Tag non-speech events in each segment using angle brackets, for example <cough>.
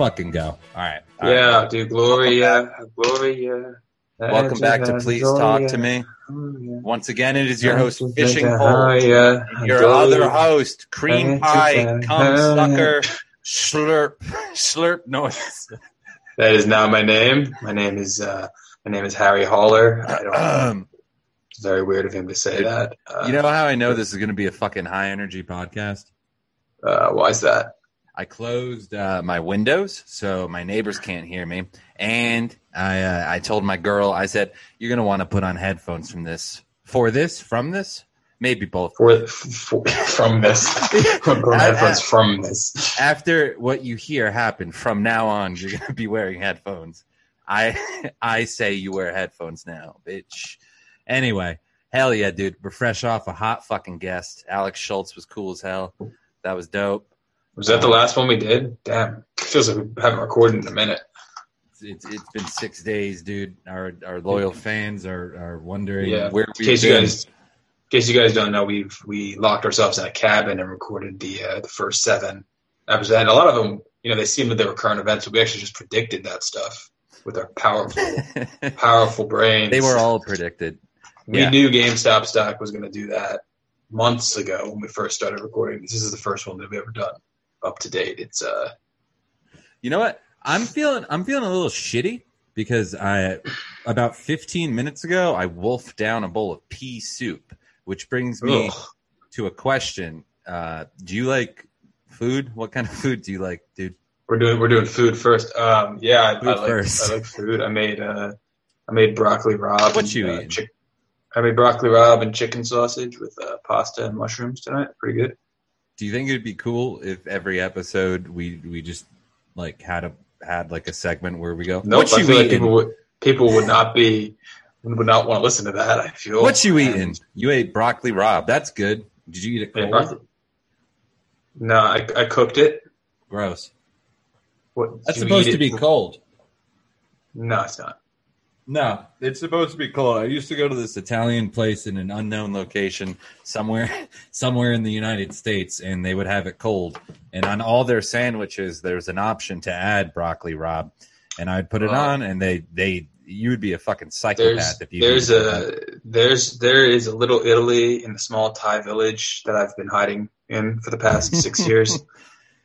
Right, fucking go. All right. All right. Yeah, dude, Gloria, Gloria. Welcome back to Please Talk to Me. Once again, it is your host, Fishing Pole. Your other host, Cream Pie, Cum Sucker, Slurp, Slurp Noise. That is not my name. My name is uh, my name is Harry Haller. I don't. <clears throat> It's very weird of him to say that. Uh, you know how I know this is going to be a fucking high energy podcast? uh, why is that? I closed uh, my windows so my neighbors can't hear me, and I uh, I told my girl I said you're gonna want to put on headphones from this for this from this maybe both For, for from this, <laughs> from headphones from this. after what you hear happen from now on you're gonna be wearing headphones. I <laughs> I say you wear headphones now, bitch. Anyway, hell yeah, dude. We're fresh off a hot fucking guest. Alex Schultz was cool as hell. That was dope. Was that the last one we did? Damn, feels like we haven't recorded in a minute. It's, it's been six days, dude. Our our loyal fans are, are wondering Yeah. where In we've case you guys, in case you guys don't know, we've we locked ourselves in a cabin and recorded the uh, the first seven episodes. And a lot of them, you know, they seemed that they were current events, but we actually just predicted that stuff with our powerful, <laughs> powerful brains. they were all predicted. We yeah. knew GameStop stock was going to do that months ago when we first started recording. This is the first one that we've ever done up to date. It's uh, You know what? I'm feeling I'm feeling a little shitty because I about 15 minutes ago I wolfed down a bowl of pea soup, which brings me ugh. to a question. Uh, do you like food? What kind of food do you like, dude? we're doing we're doing food first. Um, yeah, I, Food I like first. I like food. I made uh, I made broccoli rabe. What and, you uh, chick- I made broccoli rabe and chicken sausage with uh, pasta and mushrooms tonight. Pretty good. Do you think it'd be cool if every episode we we just like had a had like a segment where we go, Nope, "What I you feel like people would people would not be would not want to listen to that. I feel. What you And- eating? You ate broccoli rabe. That's good. Did you eat it cold? broccoli- No, I, I cooked it. Gross. What, That's supposed to it- be cold. No, it's not. No, it's supposed to be cold. I used to go to this Italian place in an unknown location somewhere <laughs> somewhere in the United States and they would have it cold. And on all their sandwiches there's an option to add broccoli rabe. And I'd put it on and they they you would be a fucking There's psychopath if you there's a there's there is a little Italy in the small Thai village that I've been hiding in for the past six <laughs> years.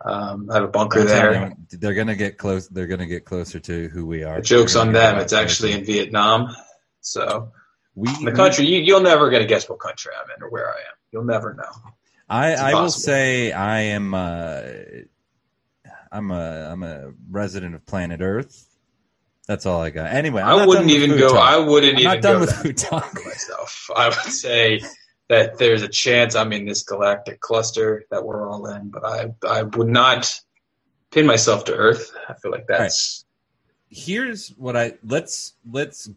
Um, I have a bunker there. They're gonna get close. They're gonna get closer to who we are. The joke's on them. It's actually in Vietnam. So we the country you, you'll never get a guess what country I'm in or where I am. You'll never know. I, I will say I am. Uh, I'm a I'm a resident of planet Earth. That's all I got. Anyway, I'm I not wouldn't done with even go. talk. I wouldn't I'm even not done with food talk. myself. I would say that there's a chance I'm in this galactic cluster that we're all in, but I I would not pin myself to Earth. I feel like that's Here's what I let's let's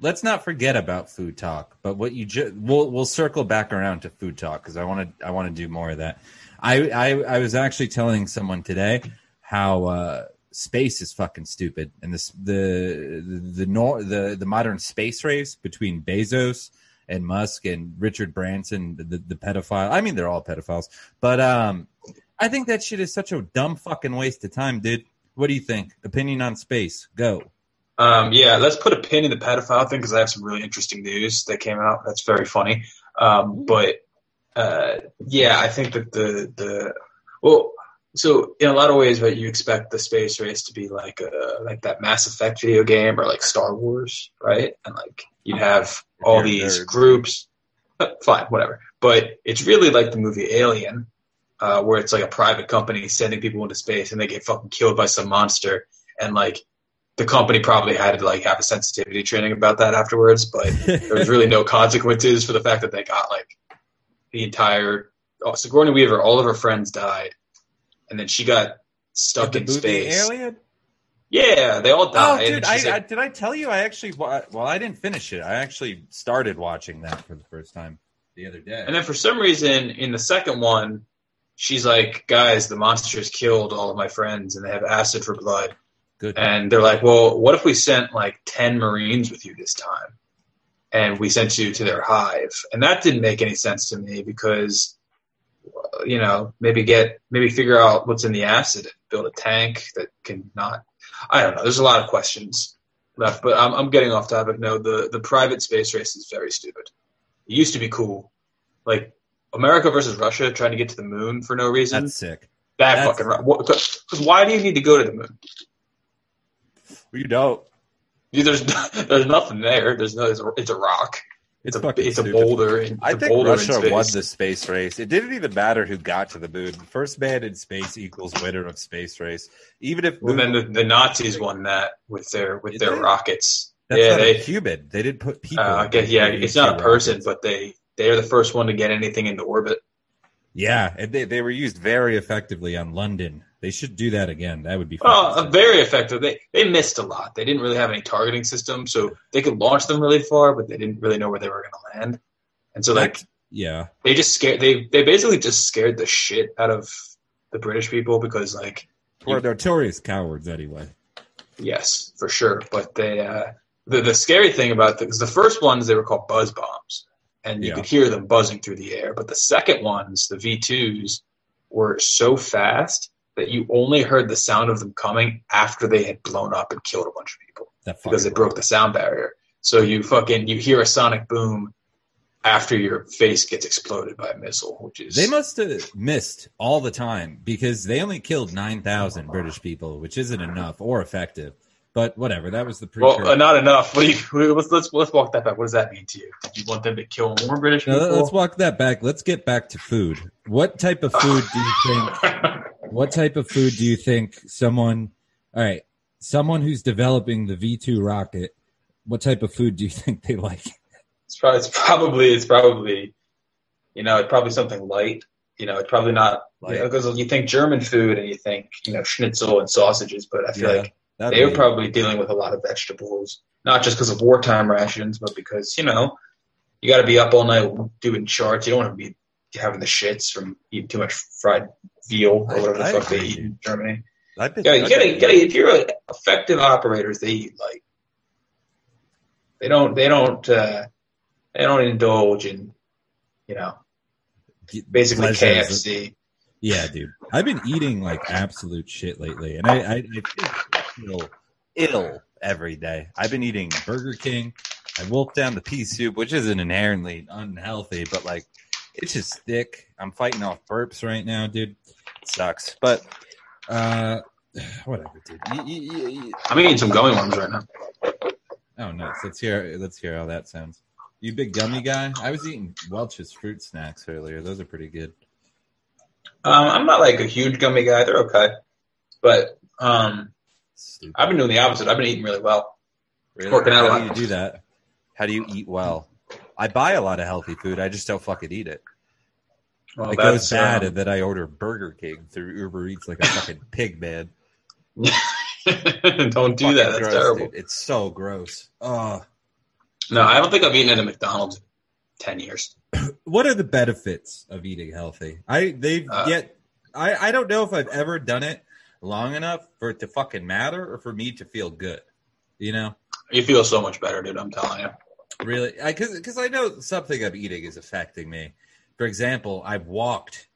let's not forget about food talk. But what you just we'll we'll circle back around to food talk because I want to I want to do more of that. I, I I was actually telling someone today how uh, space is fucking stupid, and this the the the, the the modern space race between Bezos and Musk and Richard Branson, the, the pedophile. I mean, they're all pedophiles, but um, I think that shit is such a dumb fucking waste of time, dude. What do you think? Opinion on space? Go. Um, yeah, let's put a pin in the pedophile thing because I have some really interesting news that came out. That's very funny. Um, but uh, yeah, I think that the the well, so in a lot of ways, right, you expect the space race to be like a like that Mass Effect video game or like Star Wars, right? And like you'd have all You're these nerd. groups. Uh, Fine, whatever. But it's really like the movie Alien, uh, where it's like a private company sending people into space and they get fucking killed by some monster, and like the company probably had to like have a sensitivity training about that afterwards, but there was really no <laughs> consequences for the fact that they got like the entire oh, Sigourney Weaver, all of her friends died, and then she got stuck in space. Alien? Yeah, they all Oh, died. dude, I, she's I, did I tell you I actually well I didn't finish it. I actually started watching that for the first time the other day. and then for some reason in the second one, she's like, "Guys, the monsters killed all of my friends, and they have acid for blood." Good. And they're like, "Well, what if we sent like ten Marines with you this time?" And we sent you to their hive, and that didn't make any sense to me because you know, maybe get maybe figure out what's in the acid and build a tank that can not. I don't know. There's a lot of questions left, but I'm I'm getting off topic. No, the the private space race is very stupid. It used to be cool, like America versus Russia trying to get to the moon for no reason. That's sick. That that's- fucking because why do you need to go to the moon? You don't. There's <laughs> there's nothing there. There's no. It's a, it's a rock. It's, a, it's a boulder. In, I think Russia won the space race. It didn't even matter who got to the moon. First man in space equals winner of space race. Even if Well, then the, the Nazis won that with their with their they? rockets. that's yeah, not a they. human. They didn't put people. Uh, I in guess, yeah, it's not a V2 person, rockets. but they they are the first one to get anything into orbit. yeah, and they, they were used very effectively on London. They should do that again. That would be. Well, uh, very effective. They they missed a lot. They didn't really have any targeting system, so they could launch them really far, but they didn't really know where they were going to land. And so, like, yeah, they just scared. They they basically just scared the shit out of the British people because, like, we're notorious cowards anyway. Yes, for sure. But they, uh, the the scary thing about because the first ones they were called buzz bombs, and you Yeah. could hear them buzzing through the air. But the second ones, the V twos, were so fast that you only heard the sound of them coming after they had blown up and killed a bunch of people That because they broke the sound barrier. So you fucking you hear a sonic boom after your face gets exploded by a missile, which is They must have missed all the time because they only killed nine thousand British people, which isn't enough or effective. But whatever, that was the well, uh, not enough. What do you, let's let's let's walk that back. What does that mean to you? Did you want them to kill more British people? let's walk that back. Let's get back to food. What type of food do you think? <laughs> What type of food do you think someone? All right, someone who's developing the V two rocket. What type of food do you <laughs> think they like? It's probably, it's probably, it's probably, you know, it's probably something light. You know, it's probably not because you, think German food and you think you know schnitzel and sausages, but I feel Yeah, like That'd they were be- probably dealing with a lot of vegetables, not just because of wartime rations, but because you know you got to be up all night doing charts. You don't want to be having the shits from eating too much fried veal or I- whatever the I fuck they agree, eat in. Germany. Been- Yeah, you I've gotta, you gotta, if you're effective operators, they eat light. They don't, they don't, uh, they don't indulge in, you know, basically. KFC. Yeah, dude. I've been eating like absolute shit lately, and I, I, I feel ill every day. I've been eating Burger King. I wolfed down the pea soup, which isn't inherently unhealthy, but like it's just thick. I'm fighting off burps right now, dude. It sucks, but uh, <sighs> whatever, dude. You- you- you- I'm eating some gummy worms right now. oh, nice. Let's hear. Let's hear how that sounds. You big gummy guy? I was eating Welch's fruit snacks earlier. Those are pretty good. Um, I'm not like a huge gummy guy. They're okay, but um, Stupid. I've been doing the opposite. I've been eating really well. Really? Working out a How do you do that? How do you eat well? I buy a lot of healthy food. I just don't fucking eat it. Well, it goes bad, um, and then I order Burger King through Uber Eats like a fucking <laughs> pig, man. <laughs> don't do that. That's gross, terrible. dude. It's so gross. Oh, No, I don't think I've eaten at a McDonald's in ten years. <clears throat> what are the benefits of eating healthy? I they've Uh, yet. I I don't know if I've ever done it long enough for it to fucking matter or for me to feel good. You know. You feel so much better, dude. I'm telling you. Really, because because I know something I'm eating is affecting me. For example, I've walked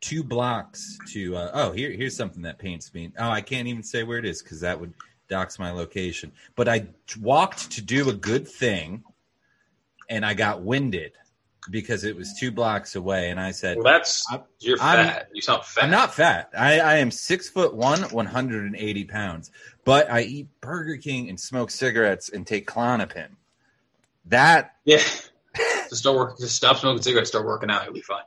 two blocks to. Uh, oh, here here's something that paints me. Oh, I can't even say where it is because that would dox my location. But I walked to do a good thing, and I got winded because it was two blocks away. And I said, Well, that's you're I'm- fat. You sound fat. I'm not fat. I, I am six foot one, 180 pounds. But I eat Burger King and smoke cigarettes and take Klonopin. That Yeah. <laughs> just start work. Just stop smoking cigarettes. Start working out. You'll be fine.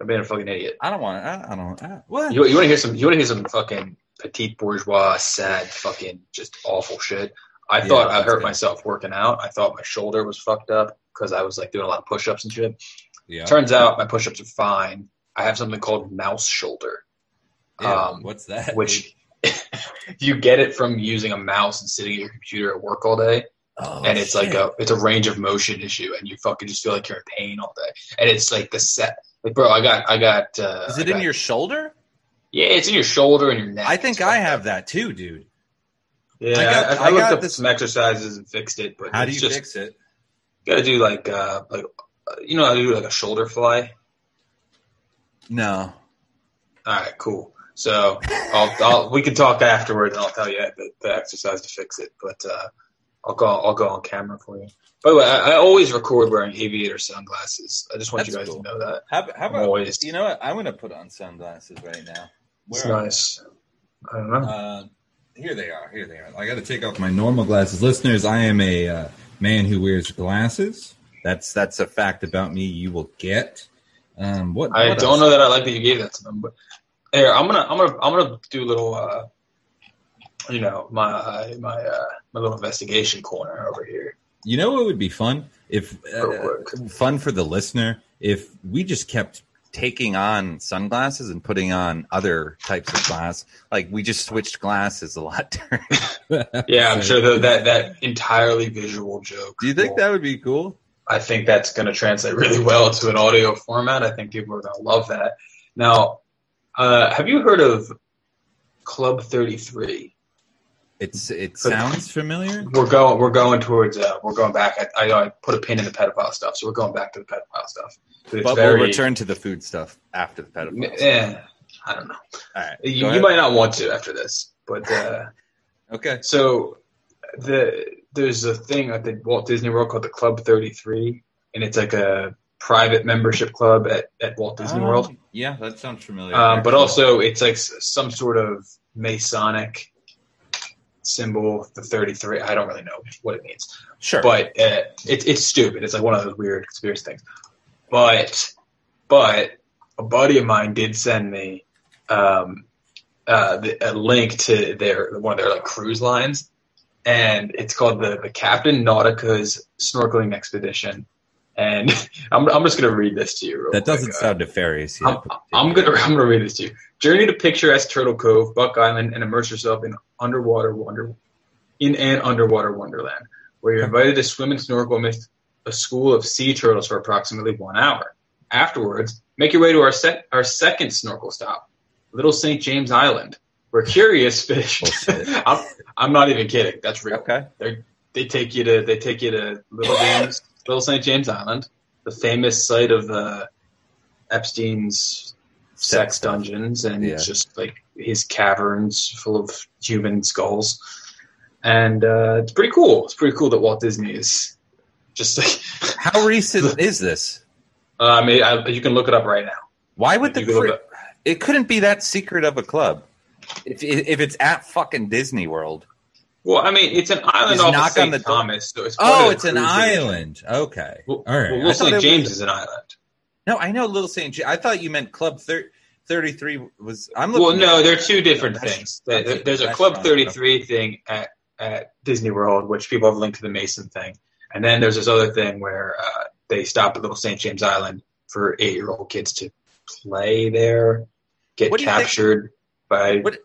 I'm being a fucking idiot. I don't want. I, I don't. I, what? You, you want to hear some? You want to hear some fucking petite bourgeois, sad, fucking just awful shit. I Yeah, thought I hurt good. myself working out. I thought my shoulder was fucked up because I was like doing a lot of push-ups and shit. yeah. Turns out my push-ups are fine. I have something called mouse shoulder, Ew, um, what's that? which <laughs> you get it from using a mouse and sitting at your computer at work all day. Oh, and it's like a it's a range of motion issue, and you fucking just feel like you're in pain all day. And it's like the set, like bro, I got I got. Uh, Is it I in your shoulder? Yeah, it's in your shoulder and your neck. I think I have that too, dude. Yeah, I I, got- I, I looked got up this- some exercises and fixed it, but How do you just fix it? Got to do like uh like uh, you know how to do like a shoulder fly. No. All right, cool. So I'll, I'll we can talk afterwards, and I'll tell you the, the exercise to fix it. But uh, I'll go I'll go on camera for you. By the way, I, I always record wearing aviator sunglasses. I just want That's you guys cool. to know that. How, how about Always. you know what? I'm gonna put on sunglasses right now. It's Where are nice. I don't know. Uh, here they are. Here they are. I got to take off my normal glasses, listeners. I am a uh, man who wears glasses. That's that's a fact about me. You will get. Um, what I what don't else? know that I like that you gave that to them, but here I'm gonna I'm gonna I'm gonna do a little uh, you know my my uh, my little investigation corner over here. You know what would be fun if uh, fun for the listener if we just kept taking on sunglasses and putting on other types of glass. Like we just switched glasses a lot. during- <laughs> Yeah, I'm sure that that, that entirely visual joke. Do you think will- that would be cool? I think that's going to translate really well to an audio format. I think people are going to love that. Now, uh, have you heard of Club 33? It's it sounds familiar. We're going we're going towards uh, we're going back. I, I, I put a pin in the pedophile stuff, so we're going back to the pedophile stuff. But it's But very, we'll return to the food stuff after the pedophile. stuff. Eh, I don't know. All right. You, you might not want to after this, but uh, <laughs> Okay. so the there's a thing at the Walt Disney World called the Club 33, and it's like a private membership club at, at Walt Disney World. Um, Yeah, that sounds familiar. Um, but also, it's like some sort of Masonic symbol, the 33. I don't really know what it means, sure. but uh, it, it's stupid. It's like one of those weird conspiracy things. But, but a buddy of mine did send me um, uh, the, a link to their one of their like cruise lines, and it's called the the Captain Nautica's snorkeling expedition. And <laughs> I'm, I'm just gonna read this to you. Real that doesn't sound nefarious. I'm, I'm gonna <laughs> I'm gonna read this to you. Journey to picturesque Turtle Cove, Buck Island, and immerse yourself in underwater wonder, in an underwater wonderland, where you're invited to swim and snorkel amidst a school of sea turtles for approximately one hour. Afterwards, make your way to our sec- our second snorkel stop, Little St. James Island, where curious <laughs> fish. <laughs> I'm, I'm not even kidding. That's real okay. they take you to they take you to Little James, <laughs> Little St. James Island, the famous site of the Epstein's sex stuff. dungeons, and Yeah. just like his caverns full of human skulls, and uh, it's pretty cool. It's pretty cool that Walt Disney is just like. <laughs> How recent is this? uh, I mean, I, you can look it up right now. Why would the You look it- couldn't be that secret of a club? If if it's at fucking Disney World. Well, I mean, it's an island Just off knock of St. on the door. Thomas, so it's part Oh, of the it's an cruise island. Okay. Well, All right. well, I Little thought it St. was- James is an island. No, I know Little St. James. I thought you meant Club thir- 33 was. I'm looking Well, no, at- they're two different That's- things. There- that's- There's a that's Club wrong. 33 thing at, at Disney World, which people have linked to the Mason thing. And then there's this other thing where uh, they stop at Little St. James Island for eight year old kids to play there, get you think- captured by. What-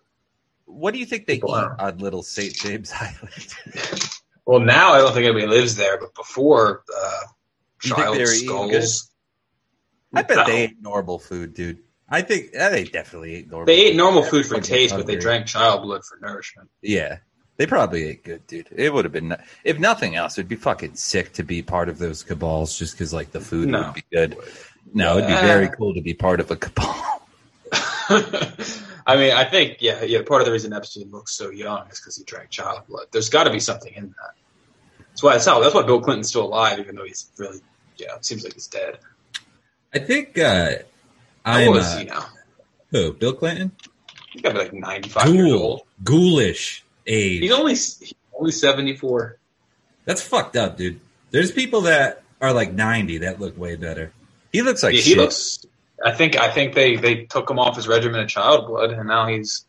What do you think they eat are- on Little St. James <laughs> Island? Well, now I don't think anybody lives there, but before, uh, child they were eating skulls. I bet No. they ate normal food, dude. I think yeah, they definitely ate normal. They ate normal food for Fucking taste, but they drank child blood for nourishment. Yeah, they probably ate good, dude. It would have been, if nothing else, it'd be fucking sick to be part of those cabals just because like the food No. would be good. No, it'd be very cool to be part of a cabal. <laughs> <laughs> I mean, I think yeah, yeah. Part of the reason Epstein looks so young is because he drank child blood. There's got to be something in that. That's why that's how. That's why Bill Clinton's still alive, even though he's really yeah. It seems like he's dead. I think uh, I'm old is uh, he now? who Bill Clinton. He's got to be like 95 years old. Ghoul, ghoulish age. He's only he's only 74. That's fucked up, dude. There's people that are like 90 that look way better. He looks like Yeah, he shit. looks. I think I think they they took him off his regimen of child blood, and now he's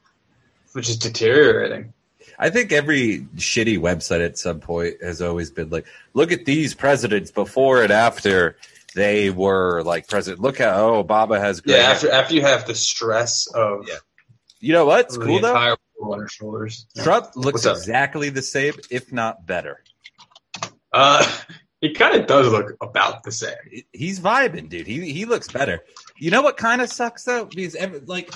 which is deteriorating. I think every shitty website at some point has always been like, look at these presidents before and after they were like president. Look how oh Obama has great. Yeah, hair. after after you have the stress of Yeah. you know what? It's cool though. Entire on your shoulders. Trump looks What's up? exactly the same, if not better. Uh, he kind of does look about the same. He's vibing, dude. He he looks better. You know what kind of sucks though? Because every, like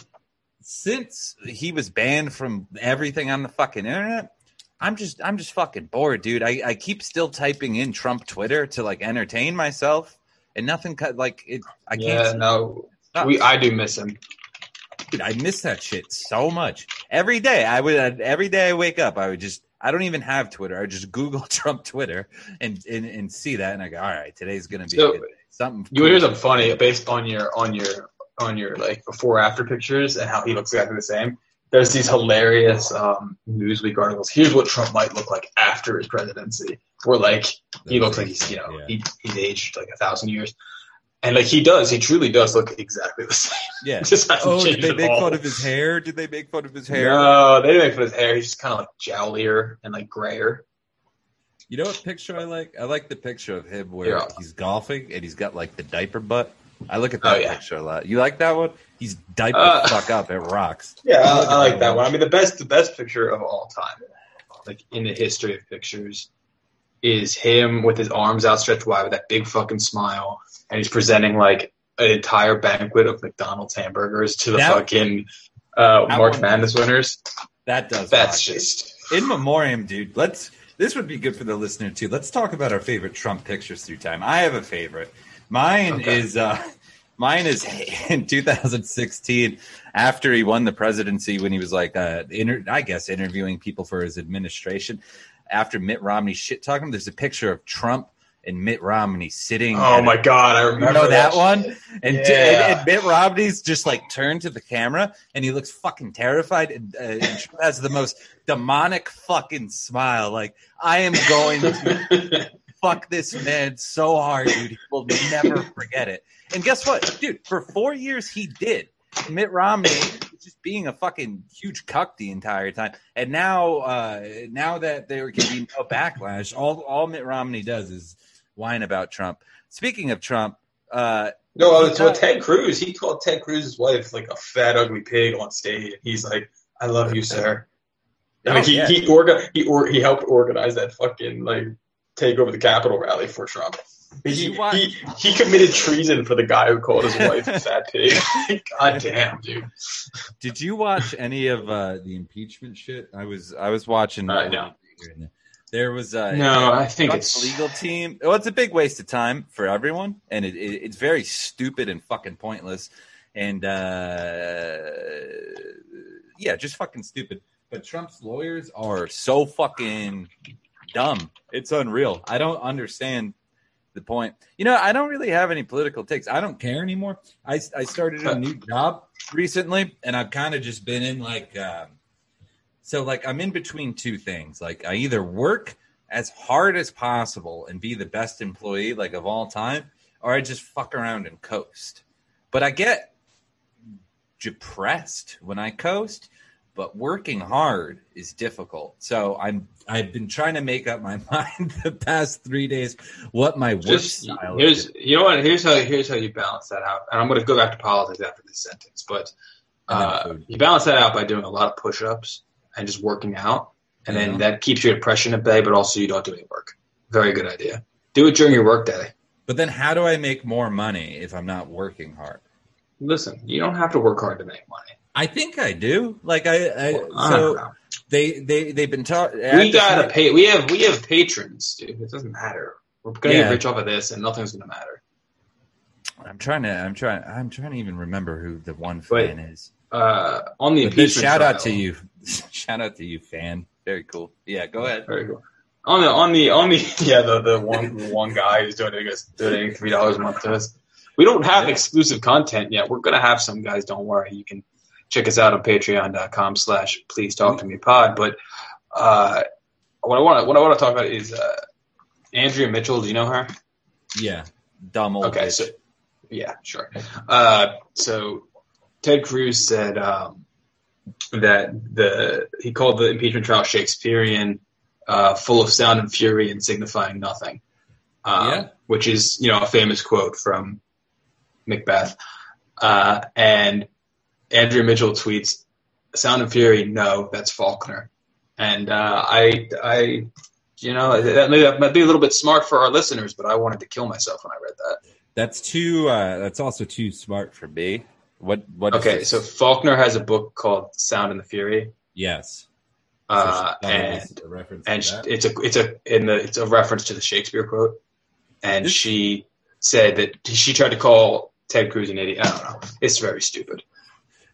since he was banned from everything on the fucking internet, I'm just I'm just fucking bored, dude. I, I keep still typing in Trump Twitter to like entertain myself, and nothing cut like it. I can't. Yeah, no. we I do miss him. Dude, I miss that shit so much. Every day, I would. Every day I wake up, I would just. I don't even have Twitter. I would just Google <laughs> Trump Twitter and and, and see that, and I go, all right, today's gonna be So, a good day. something. You hear something funny based on your on your on your like before after pictures and how he looks exactly the same. There's these hilarious um, Newsweek articles. Here's what Trump might look like after his presidency. Where like he looks like he's you know Yeah. he, he's aged like a thousand years, and like he does, he truly does look exactly the same. Yeah. <laughs> Just hasn't Oh, did they make all. fun of his hair? Did they make fun of his hair? No, they didn't make fun of his hair. He's just kind of like jowlier and like grayer. You know what picture I like? I like the picture of him where Yeah. he's golfing and he's got like the diaper butt. I look at Oh, that yeah. picture a lot. You like that one? He's diaper Uh, fuck up. It rocks. Yeah, I I, like that that one. one. I mean, the best the best picture of all time, like in the history of pictures, is him with his arms outstretched wide with that big fucking smile, and he's presenting like an entire banquet of McDonald's hamburgers to the That- fucking uh, March one- Madness winners. That does. That's rock. just in memoriam, dude. Let's. This would be good for the listener too. Let's talk about our favorite Trump pictures through time. I have a favorite. Mine Okay. is. uh <laughs> Mine is <laughs> in 2016 after he won the presidency when he was like, uh, inter- I guess, interviewing people for his administration. After Mitt Romney shit talking there's a picture of Trump and Mitt Romney sitting. oh at a my god, I You remember know that shit. one? And, Yeah. and, and Mitt Romney's just like turned to the camera and he looks fucking terrified and, uh, and has the most demonic fucking smile. Like, I am going to <laughs> fuck this man so hard, dude. He will never forget it. And guess what? Dude, for four years he did. Mitt Romney just being a fucking huge cuck the entire time. And now uh now that there can be no backlash, all all Mitt Romney does is whine about Trump. Speaking of Trump, uh No, it's what Ted Cruz. He called Ted Cruz's wife like a fat, ugly pig on stage. He's like, "I love you, sir." I mean, Oh, he yeah. he orga- he or he helped organize that fucking like take over the Capitol rally for Trump. He, he he committed treason for the guy who called his wife a fat pig. <laughs> God damn, dude. Did you watch any of uh, the impeachment shit? I was I was watching. Uh, no. There was a No, I think it's legal team. Well, it's a big waste of time for everyone, and it, it, it's very stupid and fucking pointless, and uh, yeah, just fucking stupid. But Trump's lawyers are so fucking dumb. It's unreal. I don't understand the point. You know, I don't really have any political takes. I don't care anymore. I, I started a new job recently, and I've kind of just been in like, um, so like I'm in between two things. Like I either work as hard as possible and be the best employee like of all time, or I just fuck around and coast. But I get depressed when I coast but working hard is difficult. So I'm I've been trying to make up my <laughs> mind the past three days what my work just style here's is. you know what here's how here's how you balance that out. And I'm going to go back to politics after this sentence, but uh, you balance that out by doing a lot of push-ups and just working out, and Yeah. then that keeps your depression at bay. But also, you don't do any work. Very good idea. Do it during your workday. But then how do I make more money if I'm not working hard? Listen, you don't have to work hard to make money. I think I do. Like I, I I so they they they've been taught. we gotta pay. We have we have patrons, dude. It doesn't matter. We're gonna Yeah. get rich off of this, and nothing's gonna matter. I'm trying to. I'm trying. I'm trying to even remember who the one fan is. Uh, on the But impeachment shout out to you. <laughs> shout out to you, fan. Very cool. Yeah, go ahead. Very cool. On the on the on the <laughs> yeah the the one one guy who's donating us donating three dollars a month to us. We don't have Yeah. exclusive content yet. We're gonna have some guys. Don't worry. You can check us out on Patreon.com slash Please Talk to Me Pod. But uh, what I want to what I want to talk about is uh, Andrea Mitchell. Do you know her? Yeah, dumb old. Okay, bitch. so yeah, sure. Uh, so Ted Cruz said um, that the he called the impeachment trial Shakespearean, uh, full of sound and fury and signifying nothing. Um, Yeah. which is you know a famous quote from Macbeth. Uh, and Andrea Mitchell tweets, "Sound and Fury, no, that's Faulkner." And uh, I, I, you know, that may, that might be a little bit smart for our listeners, but I wanted to kill myself when I read that. That's too. Uh, that's also too smart for me. What? what? Okay, so Faulkner has a book called Sound and the Fury, yes, uh, So and and it's a it's a in the it's a reference to the Shakespeare quote, and This- she said that she tried to call Ted Cruz an idiot. I don't know. It's very stupid.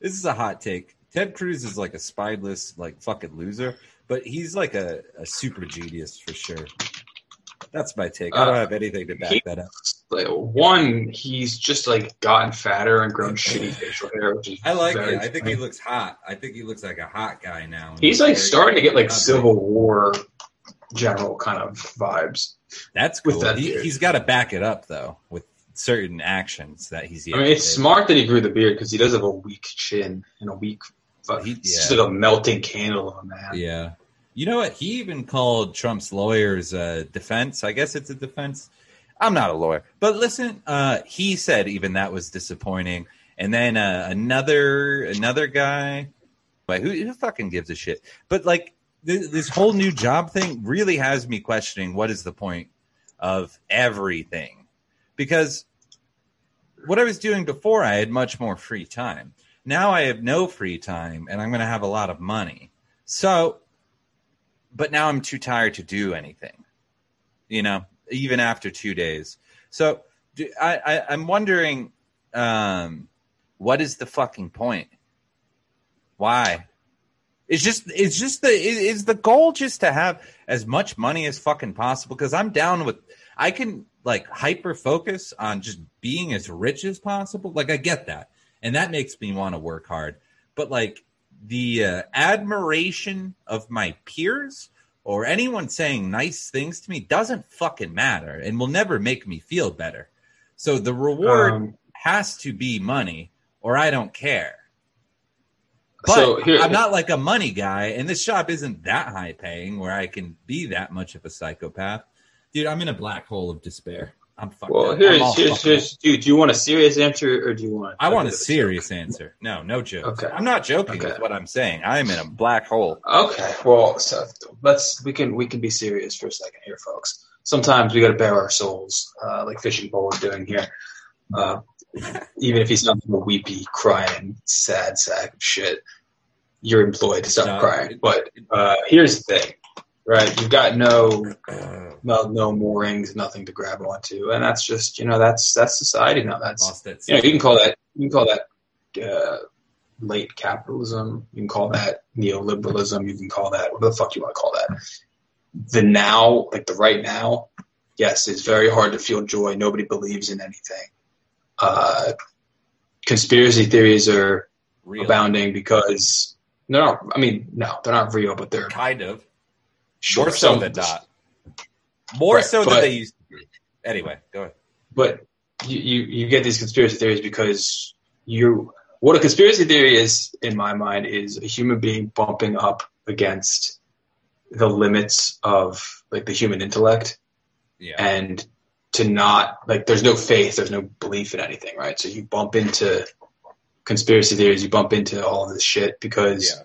This is a hot take. Ted Cruz is like a spineless, like fucking loser, but he's like a, a super genius for sure. That's my take. I don't Uh, have anything to back he- that up. Like, one, he's just like gotten fatter and grown shitty facial hair, which is I like it. I think he looks hot. I think he looks like a hot guy now. He's like starting to get like Civil War general kind of vibes. That's with cool. that he, he's got to back it up though with certain actions that he's. I mean, it's smart that he grew the beard because he does have a weak chin and a weak. He- he's just like a melting candle of a man. Yeah. You know what? He even called Trump's lawyers uh, defense. I guess it's a defense. I'm not a lawyer, but listen, uh, he said even that was disappointing. And then uh, another another guy, who, who fucking gives a shit? But like th- this whole new job thing really has me questioning what is the point of everything? Because what I was doing before, I had much more free time. Now I have no free time, and I'm going to have a lot of money. So, but now I'm too tired to do anything, you know, even after two days. So do- I, I, I'm wondering, um, what is the fucking point? Why? It's just, it's just the, is the goal just to have as much money as fucking possible? Because I'm down with, I can like hyper focus on just being as rich as possible. Like I get that, and that makes me want to work hard. But like the uh, admiration of my peers or anyone saying nice things to me doesn't fucking matter and will never make me feel better. So the reward Um, has to be money or I don't care. But so here, I'm not like a money guy, and this shop isn't that high paying where I can be that much of a psychopath. Dude, I'm in a black hole of despair. I'm fucked Well, up. here's here's, here's up. dude. Do you want a serious answer or do you want? I want a serious answer. No, no joke. Okay. I'm not joking Okay. with what I'm saying. I am in a black hole. Okay, well, so let's we can we can be serious for a second here, folks. Sometimes we got to bare our souls, uh, like Fishing Pole is doing here. Uh, even if he's not a weepy, crying, sad sack of shit, you're employed to stop No, crying. But uh, here's the thing, right? You've got no no no moorings, nothing to grab onto, and that's just you know that's that's society now. That's you know, you can call that you can call that uh, late capitalism. You can call that neoliberalism. You can call that whatever the fuck you want to call that. The now, like the right now, yes, it's very hard to feel joy. Nobody believes in anything. Uh, conspiracy theories are Real. abounding because they're not. I mean, no, they're not real, but they're kind of. Sure, More so than not. More Right, so than but- they used to be. Anyway, go ahead. but you, you, you get these conspiracy theories because you what a conspiracy theory is in my mind is a human being bumping up against the limits of like the human intellect Yeah. and to not like there's no faith there's no belief in anything right so you bump into conspiracy theories you bump into all of this shit because Yeah.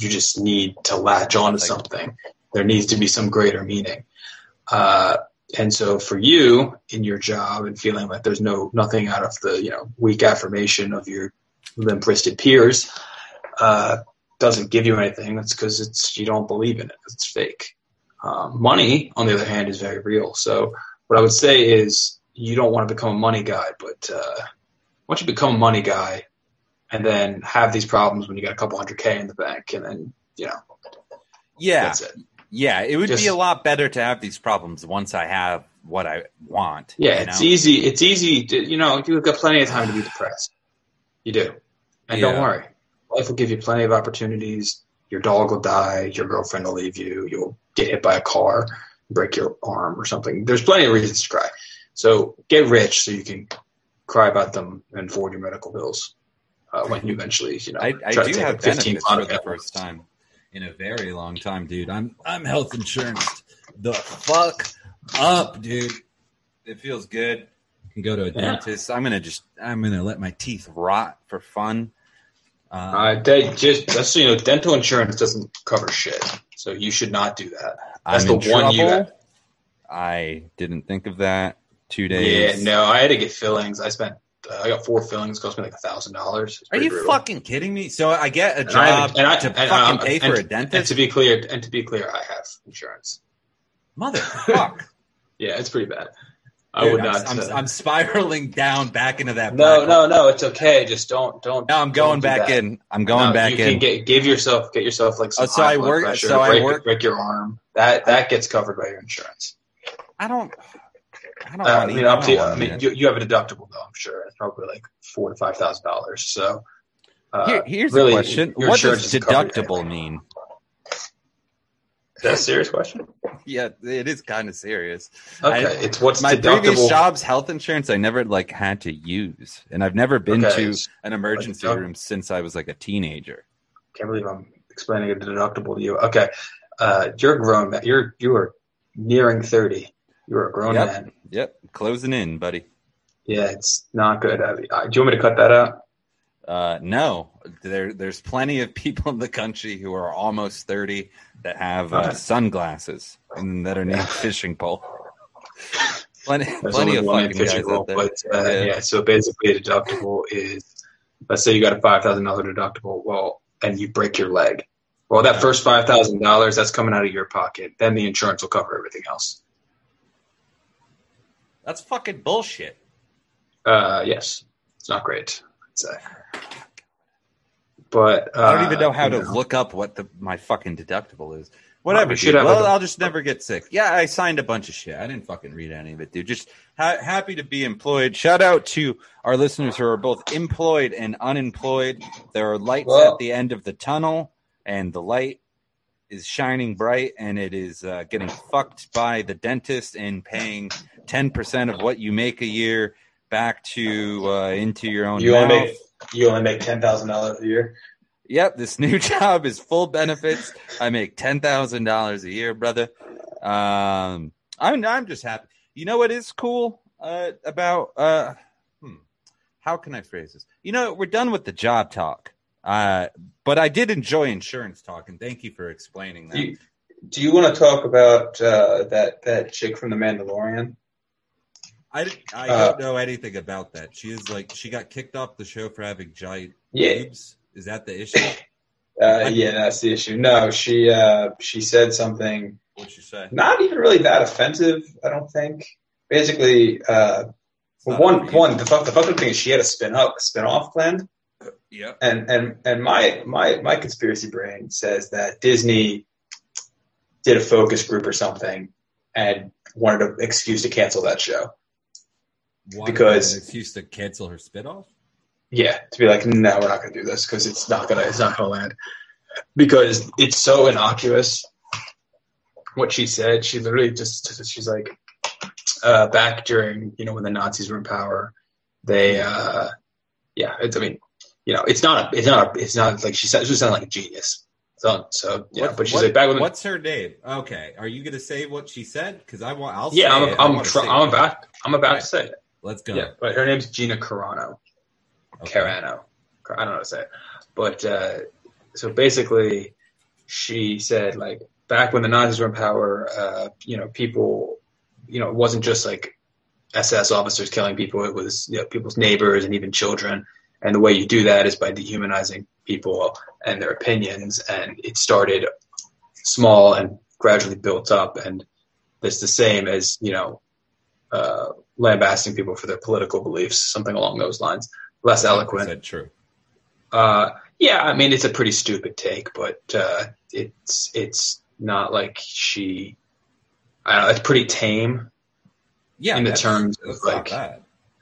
you just need to latch on to Like- something there needs to be some greater meaning. Uh, and so for you in your job and feeling like there's no nothing out of the you know weak affirmation of your limp-wristed peers uh, doesn't give you anything that's because it's you don't believe in it it's fake. Um, money on the other hand is very real. So what i would say is you don't want to become a money guy but uh, once you become a money guy and then have these problems when you got a couple hundred k in the bank and then you know yeah. that's it Yeah. It would Just- be a lot better to have these problems once I have what I want. Yeah, you it's easy. It's easy. To, you know, you've got plenty of time to be depressed. You do, and Yeah. don't worry. Life will give you plenty of opportunities. Your dog will die. Your girlfriend will leave you. You'll get hit by a car, break your arm or something. There's plenty of reasons to cry. So get rich so you can cry about them and afford your medical bills uh, when you eventually, you know, I, I try to do take have a 15 benefits for the first time in a very long time, dude. I'm I'm health insurance the fuck up, dude. It feels good. I Can go to a Yeah. dentist. I'm gonna just I'm gonna let my teeth rot for fun. Uh, Uh, they just just so you know, dental insurance doesn't cover shit, so you should not do that. That's I'm the in one you trouble. I didn't think of that. Two days. Yeah, days. no, I had to get fillings. I spent, I got four fillings. Cost me like a thousand dollars. Are you fucking kidding me? So I get a And I have- job and I- to and, fucking um, pay for and- a And dentist? to be clear, and to be clear, I have insurance. Motherfuck. <laughs> Yeah, it's pretty bad. I would not. I'm uh, I'm, I'm spiraling down back into that. no, no, no. It's okay. Just don't, don't. No, I'm going back in. I'm going No, back you in. Can get, give yourself, get yourself like some Oh, so high I blood work- pressure, so I work- break your arm. That that gets covered by your insurance. I don't. I don't Uh, I mean, to. up to you. I mean, you, you have a deductible though. I'm sure it's probably like four to five thousand dollars. So, uh, Here, here's really, a question: What does deductible mean? Is that a serious question? Yeah, it is kind of serious. Okay, I- it's what's My deductible. previous job's health insurance, I never like had to use, and I've never been Okay, to an emergency deduct- room since I was like a teenager. Can't believe I'm explaining a deductible to you. Okay, uh, you're grown. You're you are nearing thirty. You're a grown Yep. man. Yep, closing in, buddy. Yeah, it's not good. Uh, do you want me to cut that out? Uh, no, there there's plenty of people in the country who are almost thirty that have uh, sunglasses and that are named fishing pole. Plenty, plenty of fucking fishing guys pole, out there. but uh, Yeah. yeah. So basically, a deductible is let's say you got a five thousand dollar deductible. Well, and you break your leg. Well, that first five thousand dollars that's coming out of your pocket. Then the insurance will cover everything else. That's fucking bullshit. Uh, yes, it's not great. I'd say. But uh, I don't even know how to look up what the my fucking deductible is. Whatever. Dude. Well, a, I'll just never get sick. Yeah, I signed a bunch of shit. I didn't fucking read any of it, dude. Just ha- happy to be employed. Shout out to our listeners who are both employed and unemployed. There are lights Well- at the end of the tunnel, and the light is shining bright, and it is uh, getting fucked by the dentist and paying ten percent of what you make a year back to uh, into your own You mouth. only make you only make ten thousand dollars a year. Yep, this <laughs> new job is full benefits. I make ten thousand dollars a year, brother. Um, I'm I'm just happy. You know what is cool uh, about uh, hmm, how can I phrase this? You know, we're done with the job talk. Uh, but I did enjoy insurance talk, and thank you for explaining that. Do you, do you want to talk about uh, that that chick from The Mandalorian? I I Uh, don't know anything about that. She is like she got kicked off the show for having giant Yeah, boobs. Is that the issue? <laughs> uh, yeah, that's the issue. No, she uh, she said something What'd she say? not even really that offensive. I don't think. Basically, uh, one one the fuck the fucking thing is she had a spin up spin off planned, Yep. and and and my my my conspiracy brain says that Disney did a focus group or something and wanted an excuse to cancel that show. Wanted Because- excuse to cancel her spinoff. Yeah, to be like, no, we're not going to do this because it's not gonna it's not gonna land because it's so innocuous. What she said, she literally just she's like, uh, back during you know when the Nazis were in power, they uh, yeah, it's I mean, you know, it's not a, it's not a, it's not like she said she sounded like a genius. So so yeah, What- but she's what- like back when what's her name? Okay, are you gonna say what she said? Because I want. I'll yeah, say I'm I'm, wanna tr- say I'm it. about I'm about Right. to say it. Let's go. Yeah, but her name's Gina Carano. Okay. Carano. I don't know how to say it. But uh, so basically, she said like back when the Nazis were in power, uh, you know, people, you know, it wasn't just like SS officers killing people; it was you know, people's neighbors and even children. And the way you do that is by dehumanizing people and their opinions. And it started small and gradually built up. And it's the same as you know, uh, lambasting people for their political beliefs, something along those lines. Less eloquent. 100% True. Uh, yeah, I mean it's a pretty stupid take, but uh, it's it's not like she. I don't know, it's pretty tame Yeah. in the terms of like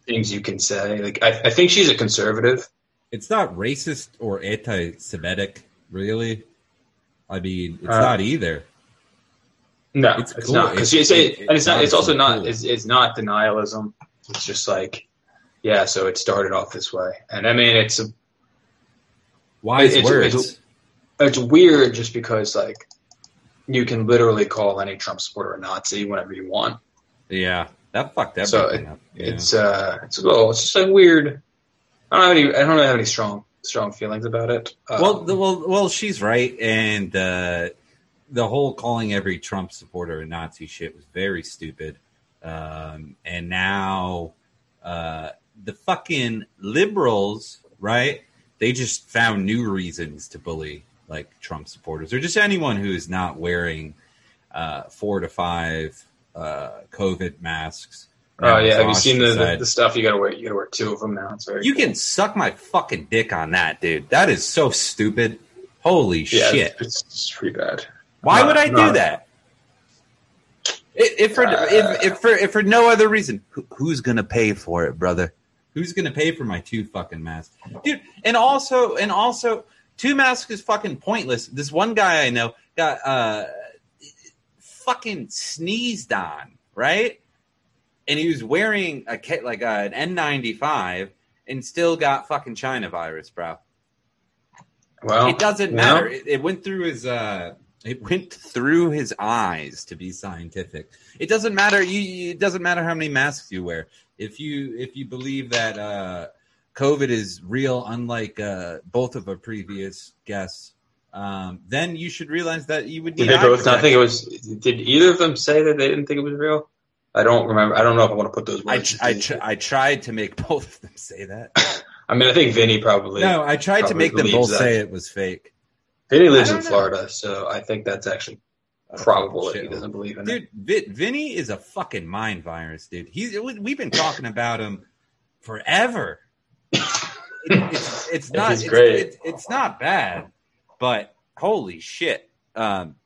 things you can say. Like I, I think she's a conservative. It's not racist or anti-Semitic, really. I mean, it's Uh, not either. No, It's it's, cool. not because It's- it's, it- and it's not. It's also not. cool. It's, it's not denialism. It's just like, yeah. So it started off this way, and I mean it's a Wise it's- words. it's- it's weird just because like you can literally call any Trump supporter a Nazi whenever you want. yeah, that fucked So everything up. Yeah. It's uh, it's a little, it's just like weird. I don't have any, I don't really have any strong, strong feelings about it. Um, well, the, well, well, she's right, and uh, the whole calling every Trump supporter a Nazi shit was very stupid. Um, and now uh, the fucking liberals, right? They just found new reasons to bully like Trump supporters, or just anyone who is not wearing uh, four to five uh, COVID masks Oh yeah, have you seen the, the, the stuff? You gotta wear. You gotta wear two of them now. You cool. can suck my fucking dick on that, dude. That is so stupid. Holy Yeah, shit. It's, it's pretty bad. Why Not- would I do that? If, if for Uh, if, if for if for no other reason, who, who's gonna pay for it, brother? Who's gonna pay for my two fucking masks, dude? And also, and also, two masks is fucking pointless. This one guy I know got uh fucking sneezed on, right? And he was wearing a ca- like a, an N95 and still got fucking China virus, bro Well, it doesn't matter. know, It, it went through his uh it went through his eyes to be scientific. It doesn't matter you, it doesn't matter how many masks you wear. If you if you believe that uh COVID is real unlike uh both of our previous guests, um, then you should realize that you would need Did they both not think it was? Did either of them say that they didn't think it was real? I don't remember. I don't know if I want to put those I, words. I, tr- I tried to make <laughs> both of them say that. I mean, I think Vinny probably. No, I tried to make them both that. say it was fake. Vinny lives in know. Florida, so I think that's actually probable that he doesn't believe in it. Dude, Vinny is a fucking mind virus, dude. He's we- we've been talking about him forever. It- it's, it's <laughs> not it's, great. It's, it's not bad, but holy shit. Um,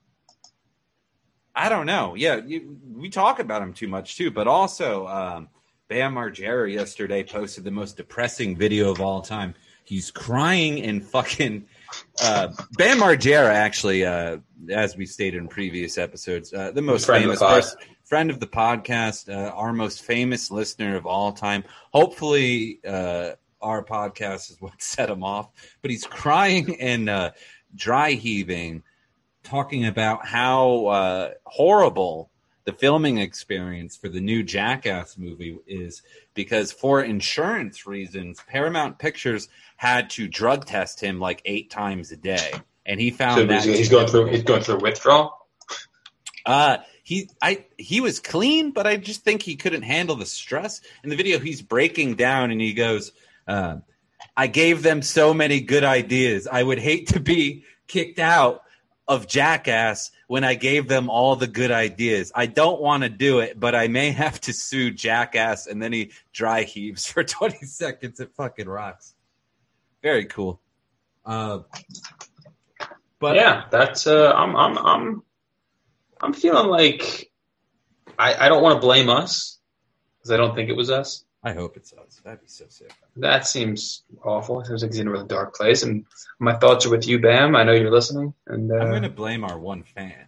I don't know. Yeah, you, we talk about him too much too, but also um, Bam Margera yesterday posted the most depressing video of all time. He's crying and fucking uh, Bam Margera actually, uh, as we stated in previous episodes, uh, the most Friend of famous the person, friend of the podcast, uh, our most famous listener of all time. Hopefully, uh, our podcast is what <laughs> set him off. But he's crying and uh, dry heaving, talking about how uh, horrible the filming experience for the new Jackass movie is because for insurance reasons, Paramount Pictures had to drug test him like eight times a day, and he found So that he's, going through. He's going through withdrawal. uh, he I he was clean, but I just think he couldn't handle the stress. In the video, he's breaking down and he goes, uh, "I gave them so many good ideas. I would hate to be kicked out of Jackass when I gave them all the good ideas. I don't want to do it, but I may <laughs> have to sue Jackass." And then he dry heaves <laughs> for twenty seconds. It fucking rocks. Very cool. Uh, but yeah, that's. Uh, I'm. I'm. I'm. I'm feeling like I. I don't want to blame us because I don't think it was us. I hope it us. That'd be so sick. That seems awful. It seems like he's in a really dark place, and my thoughts are with you, Bam. I know you're listening, and uh, I'm going to blame our one fan.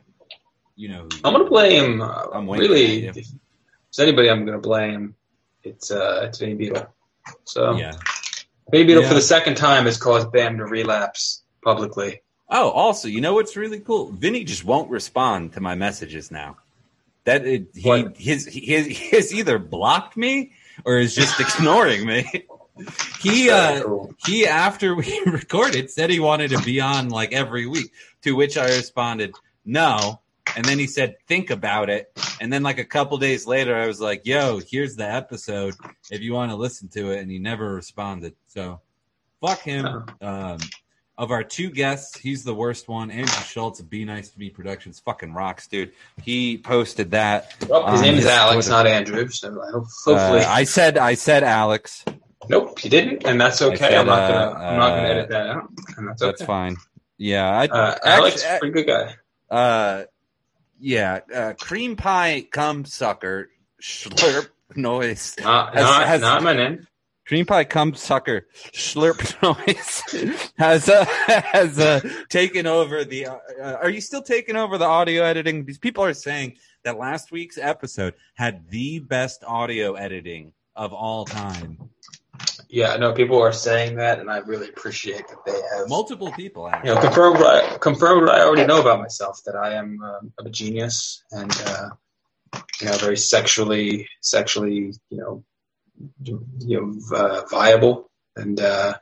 You know, who I'm gonna blame. Uh, I'm really, at you. if there's anybody I'm gonna blame, it's uh, it's Vinny Beetle. So Yeah. Vinny Beetle Yeah. for the second time has caused Bam to relapse publicly. Oh, also, you know what's really cool? Vinny just won't respond to my messages now. That it, he What? his has either blocked me or is just <laughs> ignoring me. He uh he after we <laughs> recorded said he wanted to be on like every week. To which I responded no, and then he said think about it. And then like a couple days later, I was like, "Yo, here's the episode if you want to listen to it." And he never responded. So fuck him. Um, of our two guests, he's the worst one. Andrew Schultz of Be Nice to Me Productions fucking rocks, dude. He posted that. Well, his name is Alex, Twitter. not Andrew. So I hopefully, Uh, I said I said Alex. nope, he didn't, and that's okay. said, I'm not gonna. uh, I'm not gonna uh, edit that out, and that's That's okay. fine. Yeah, I, Uh, Alex, actually, pretty good guy. uh, yeah, uh, cream pie cum sucker slurp <laughs> noise. Not, has- not, has- not my name. Cream pie cum sucker slurp <laughs> noise has uh, <laughs> has uh, taken over the. Uh, uh, are you still taking over the audio editing? These people are saying that last week's episode had the best audio editing of all time. Yeah, no, people are saying that, and I really appreciate that they have. Multiple people you know, confirmed what I, confirmed what I already know about myself that I am um, a genius and uh, you know very sexually sexually you know you know uh, viable and uh,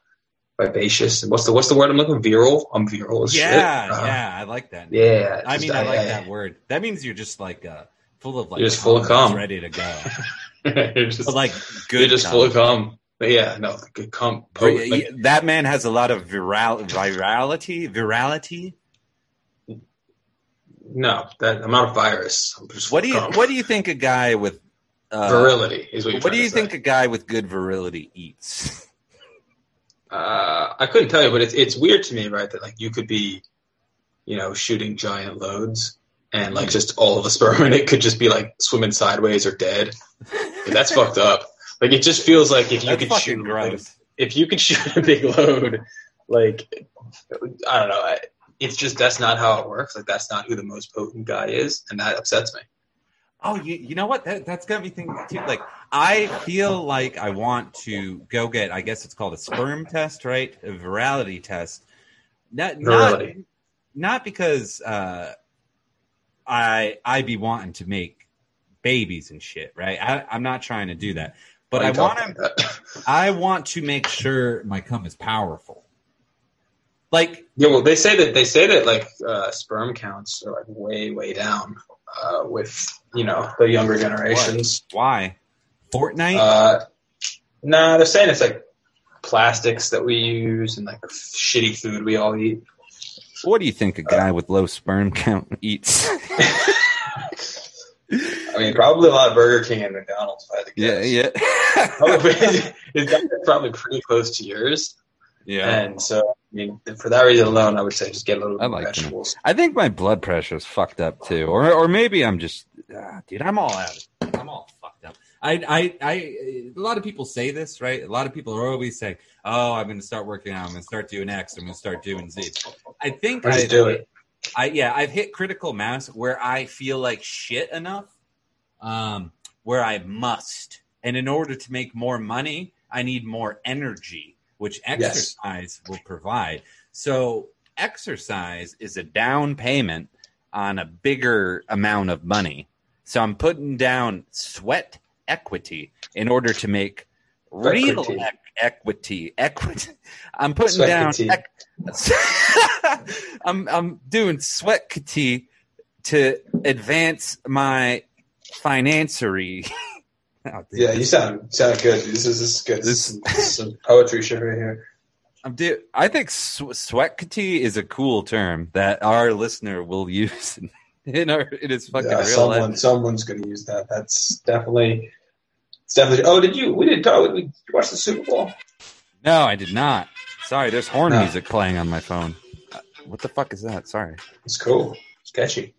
vivacious and what's the what's the word I'm looking virile I'm virile as yeah, shit. Uh, yeah, I like that. yeah I mean, I like that word. That means you're just like uh, full of like You're just full of cum. ready to go. <laughs> you're just, But like good. you're just cum. full of cum but yeah no good cum Vir- potent, like, that man has a lot of viral virality. Virality. no that I'm not a virus What do you cum. What do you think a guy with Uh, Virility is what What do you think a guy with good virility eats? <laughs> Uh, I couldn't tell you, but it's it's weird to me, right? That like you could be, you know, shooting giant loads, and like just all of the sperm <laughs> in it could just be like swimming sideways or dead. That's <laughs> fucked up. Like it just feels like if you That's could shoot, like, if you could shoot a big load, like I don't know, I, it's just that's not how it works. Like that's not who the most potent guy is, and that upsets me. Oh, you, you know what? That, that's got me thinking too. Like, I feel like I want to go get, I guess it's called a sperm test, right? A virality test. Not, not, not because uh, I I be wanting to make babies and shit, right? I, I'm not trying to do that, but I want to. <laughs> I want to make sure my cum is powerful. Like, Yeah, well, they say that they say that like uh, sperm counts are like way way down uh, with you know the younger generations. why? Fortnite? Uh, nah, they're saying it's like plastics that we use and like shitty food we all eat. what do you think a guy with low sperm count eats? <laughs> <laughs> I mean, probably a lot of Burger King and McDonald's. I had to yeah, yeah. Probably, <laughs> his diet's probably pretty close to yours, yeah. and so I mean, for that reason alone, I would say just get a little I like them. vegetables. I think my blood pressure is fucked up too, or or maybe I'm just, ah, dude. I'm all out. I'm all fucked up. I, I, I. A lot of people say this, right? A lot of people are always saying, "Oh, I'm going to start working out. I'm going to start doing X. I'm going to start doing Z." I think I, do it. I yeah, I've hit critical mass where I feel like shit enough, um, where I must, and in order to make more money, I need more energy, which exercise will provide. So exercise is a down payment on a bigger amount of money. So I'm putting down sweat equity in order to make real Equity. ec- equity. Equity. <laughs> I'm putting Sweat down. ec- <laughs> I'm I'm doing sweat equity to advance my financery. <laughs> <laughs> Oh, Yeah, you sound sound good. This is this is good. This, This- is some, this is some poetry shit right here. I'm do- I think sw- sweatkity is a cool term that our listener will use <laughs> in our in his fucking Yeah, real someone life. someone's going to use that. That's definitely. It's definitely. Oh, did you? We didn't talk. We watched the Super Bowl. No, I did not. Sorry, there's horn No. music playing on my phone. Uh, What the fuck is that? Sorry. It's cool. Sketchy.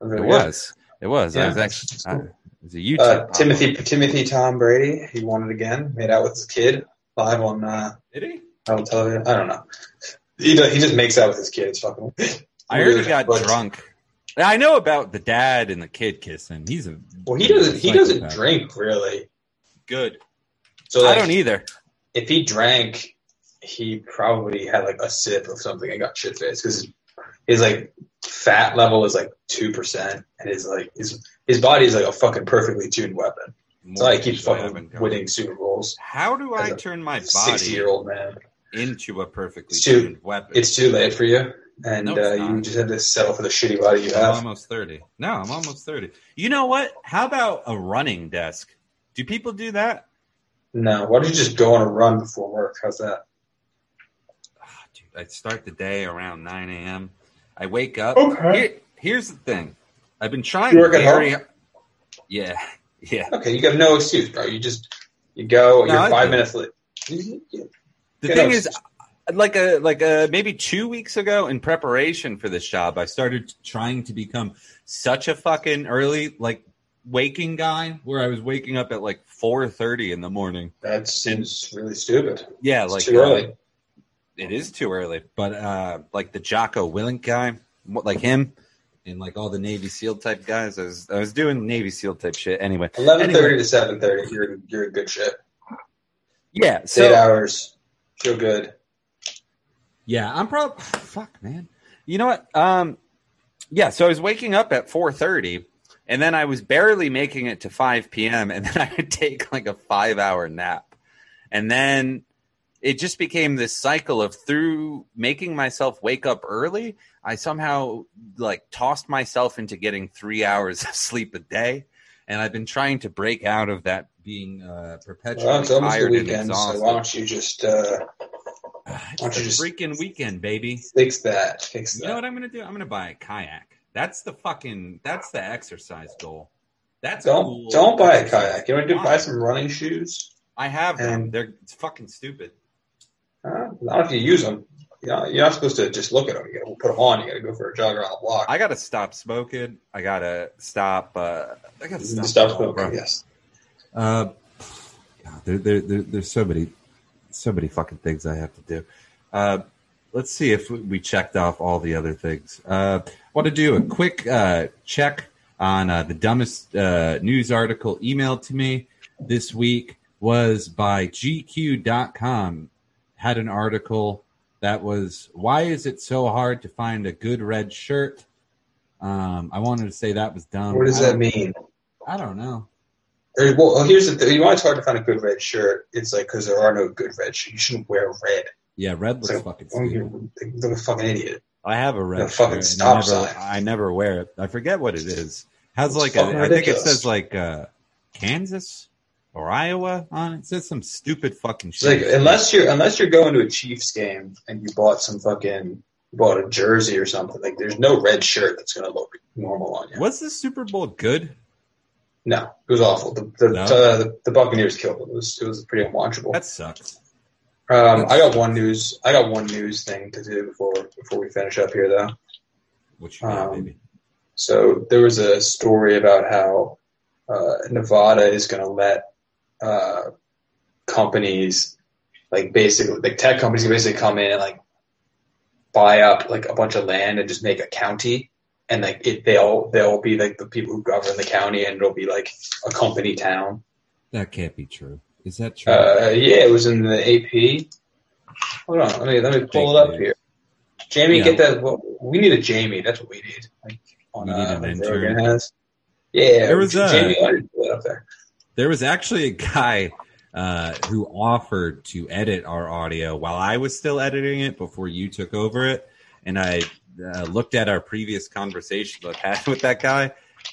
Really It good. was. It was. I Yeah, was that's- actually. that's cool. It was a YouTube. Uh. Timothy Timothy Tom Brady. He won it again. Made out with his kid live on uh, Did he? on television. I don't know. He does, he just makes out with his kid. It's fucking. I heard he got but- drunk. I know about the dad and the kid kissing. He's a Well, he doesn't. He doesn't drink really. good. So I don't either. if he drank, he probably had like a sip of something and got shit faced because his like fat level is like two percent, and his like his his body is like a fucking perfectly tuned weapon. That's why he keeps More than I haven't fucking winning Super Bowls. How do I turn my Sixty body year old man. into a perfectly too- tuned weapon? It's too late for you, and No, uh, you just have to settle for the shitty body you I'm have. almost 30. No, I'm almost 30. You know what? How about a running desk? Do people do that? No, why don't you just go on a run before work? How's that? Ah, dude, I start the day around 9 a.m. I wake up. Okay. Here, here's the thing. I've been trying You work at very. Yeah, <laughs> yeah. Okay, you got no excuse, bro. You just you go. No, you're I five do. minutes late. You- you- The thing no, is, like a like a maybe two weeks ago, in preparation for this job, I started trying to become such a fucking early like waking guy, where I was waking up at like 4:30 in the morning. That seems really stupid. Yeah, It's like too early. Um, it is too early. But uh like the Jocko Willink guy, like him, and like all the Navy SEAL type guys, I was I was doing Navy SEAL type shit anyway. Eleven thirty Anyway. to seven thirty. You're you're in good shit. Yeah, It's eight hours. Feel good. yeah, I'm probably fuck man. You know what? Um, yeah. So I was waking up at 4:30, and then I was barely making it to 5 p.m. and then <laughs> I would take like a five hour nap, and then it just became this cycle of through making myself wake up early. I somehow like tossed myself into getting three hours of sleep a day, and I've been trying to break out of that being uh, perpetually Well, it's almost the tired and weekend, so exhausted. why don't you just uh, It's don't you just- freaking weekend, baby. fix that? Fix that. You know what I'm gonna do? I'm gonna buy a kayak. That's the fucking. That's the exercise goal. That's Don't cool. don't buy a kayak. You want to Why? buy some running shoes? I have them. They're it's fucking stupid. Uh, not if you use them. You know, you're not supposed to just look at them. You got to put them on. You got to go for a jog around the block. I gotta stop smoking. I gotta stop. Uh, I gotta stop. Stop all, smoking. Yes. Uh, God, there, there, there, there's so many, so many fucking things I have to do. Uh, let's see if we checked off all the other things. Uh, want to do a quick uh, check on uh, the dumbest uh, news article emailed to me this week was by GQ.com. Had an article that was why is it so hard to find a good red shirt? Um, I wanted to say that was dumb. What does that mean? I don't know. There- well, here's the thing. You want it's hard to find a good red shirt. It's like because there are no good red shirts. You shouldn't wear red. Yeah, red looks So, fucking oh, stupid. you're, you're a fucking idiot. I have a red The fucking shirt, and I stop never, sign. I never wear it. I forget what it is. Has It's like fucking a, I think it says like uh, Kansas or Iowa on it. Says some stupid fucking It's like shit. unless you're unless you're going to a Chiefs game and you bought some fucking bought a jersey or something. Like there's no red shirt that's gonna look normal on you. was the Super Bowl good? No, it was awful. The the, No? uh, the, the Buccaneers killed it. It was it was pretty unwatchable. That sucks. Um, I got one news. I got one news thing to do before before we finish up here, though. What you got, Um, baby? So there was a story about how uh, Nevada is going to let uh, companies, like basically, like tech companies, can basically come in and like buy up like a bunch of land and just make a county, and like it, they'll they'll be like the people who govern the county, and it'll be like a company town. That can't be true. Is that true? Uh, yeah, it was in the AP. Hold on, let me let me pull it up here. Jamie, Yeah. get that. Well, we need a Jamie. That's what we need. Like on We need uh, an intern. Has. Yeah, There was a- Jamie. Why did you put it up there? There was actually a guy uh, who offered to edit our audio while I was still editing it before you took over it, and I uh, looked at our previous conversation that I <laughs> had with that guy,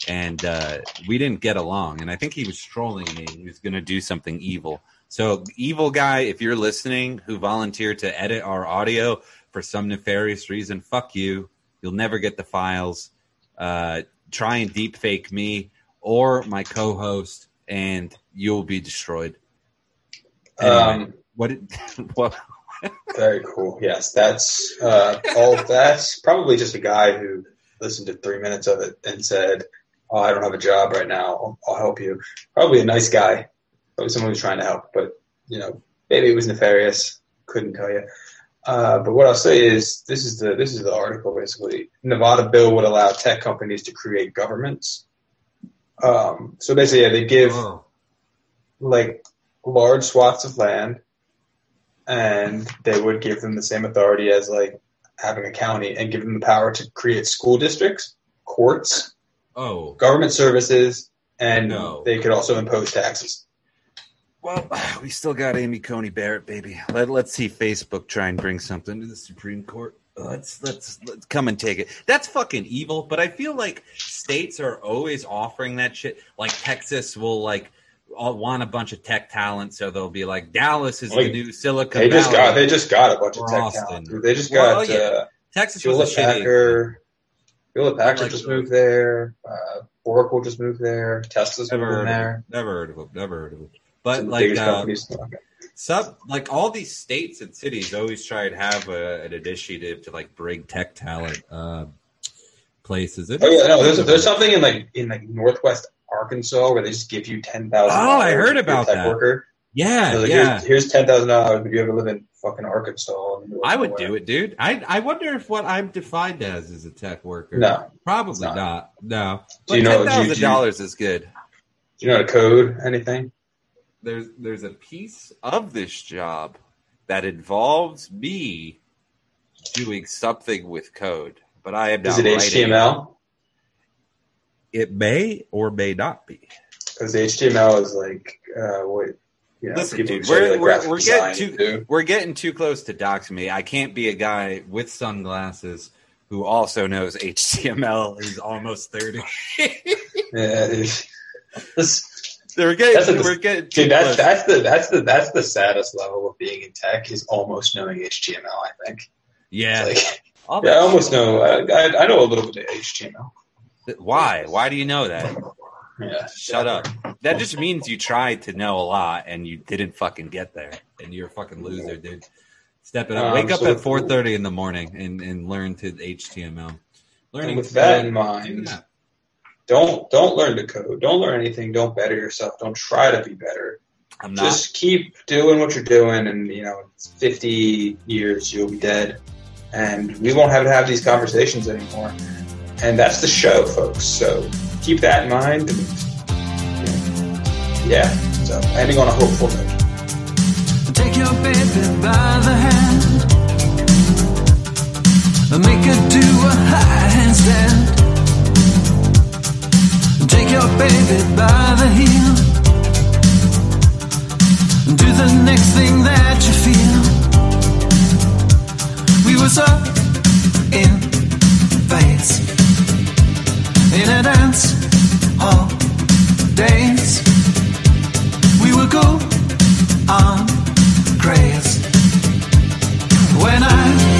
and uh, we didn't get along. And I think he was trolling me. He was going to do something evil. So, evil guy, if you're listening, who volunteered to edit our audio for some nefarious reason, fuck you. You'll never get the files. Uh, try and deep fake me or my co-host, and you'll be destroyed. Anyway. Um, What? Did, <laughs> what? very cool. Yes, that's uh, all. That's probably just a guy who listened to three minutes of it and said, "Oh, I don't have a job right now. I'll, I'll help you." Probably a nice guy. Probably someone who's trying to help, but you know, maybe it was nefarious. Couldn't tell you. Uh, but what I'll say is, this is the this is the article basically. Nevada bill would allow tech companies to create governments. Um, so basically, yeah, they give like large swaths of land and they would give them the same authority as like having a county and give them the power to create school districts, courts, oh. government services, and No. they could also impose taxes. Well, <sighs> we still got Amy Coney Barrett, baby. Let, let's see Facebook try and bring something to the Supreme Court. Let's, let's let's come and take it. That's fucking evil. But I feel like states are always offering that shit. Like Texas will like all want a bunch of tech talent, so they'll be like Dallas is Like, the new Silicon They just Valley. got they just got a bunch of tech Austin. talent. They just Well, got yeah. uh, Texas was Hewlett a shitty. Packard. Hewlett Packard Like- just moved there. Uh, Oracle just moved there. Tesla's Never moving there. Never heard of it. Never heard of it. But like uh. Okay. Sub like all these states and cities always try to have a, an initiative to like bring tech talent uh, places. It Oh yeah, no. There's something there's something in like in like Northwest Arkansas where they just give you ten thousand. Oh, I heard about tech that. Worker. yeah, They're like, yeah. Here's, here's ten thousand dollars if you ever live in fucking Arkansas. I would do it, dude. I I wonder if what I'm defined as is a tech worker. No. probably not. not. No, Do you know- ten thousand do dollars is good. Do you know how to code anything? There's there's a piece of this job that involves me doing something with code, but I am not. Is it writing HTML? It may or may not be. Because HTML is like uh, what know. Listen, dude, we're- like, we're- we're getting design too- We're getting too close to dox me. I can't be a guy with sunglasses who also knows HTML. is almost thirty. <laughs> Yeah. <laughs> This- We're getting That's a- we're getting dude, that's that's the that's the that's the saddest level of being in tech is almost knowing HTML. I think. Yeah, like, <laughs> yeah, I almost know. I, I, I know a little bit of HTML. Why? Why do you know that? Yeah. Shut up. That just means you tried to know a lot and you didn't fucking get there. And you're a fucking loser, dude. Step it up. Um, Wake up so- at 4:30 in the morning and, and learn to HTML. Learning with that in mind, Yeah. Don't don't learn to code. Don't learn anything. Don't better yourself. Don't try to be better. I'm not. Just keep doing what you're doing, and you know, 50 years you'll be dead, and we won't have to have these conversations anymore. And that's the show, folks. So keep that in mind. And, yeah. So ending on a hopeful note. Take your baby by the hand make her do a high handstand. Your baby by the heel do the next thing that you feel. We were so in phase in a dance hall days. We were cool on craze. When I,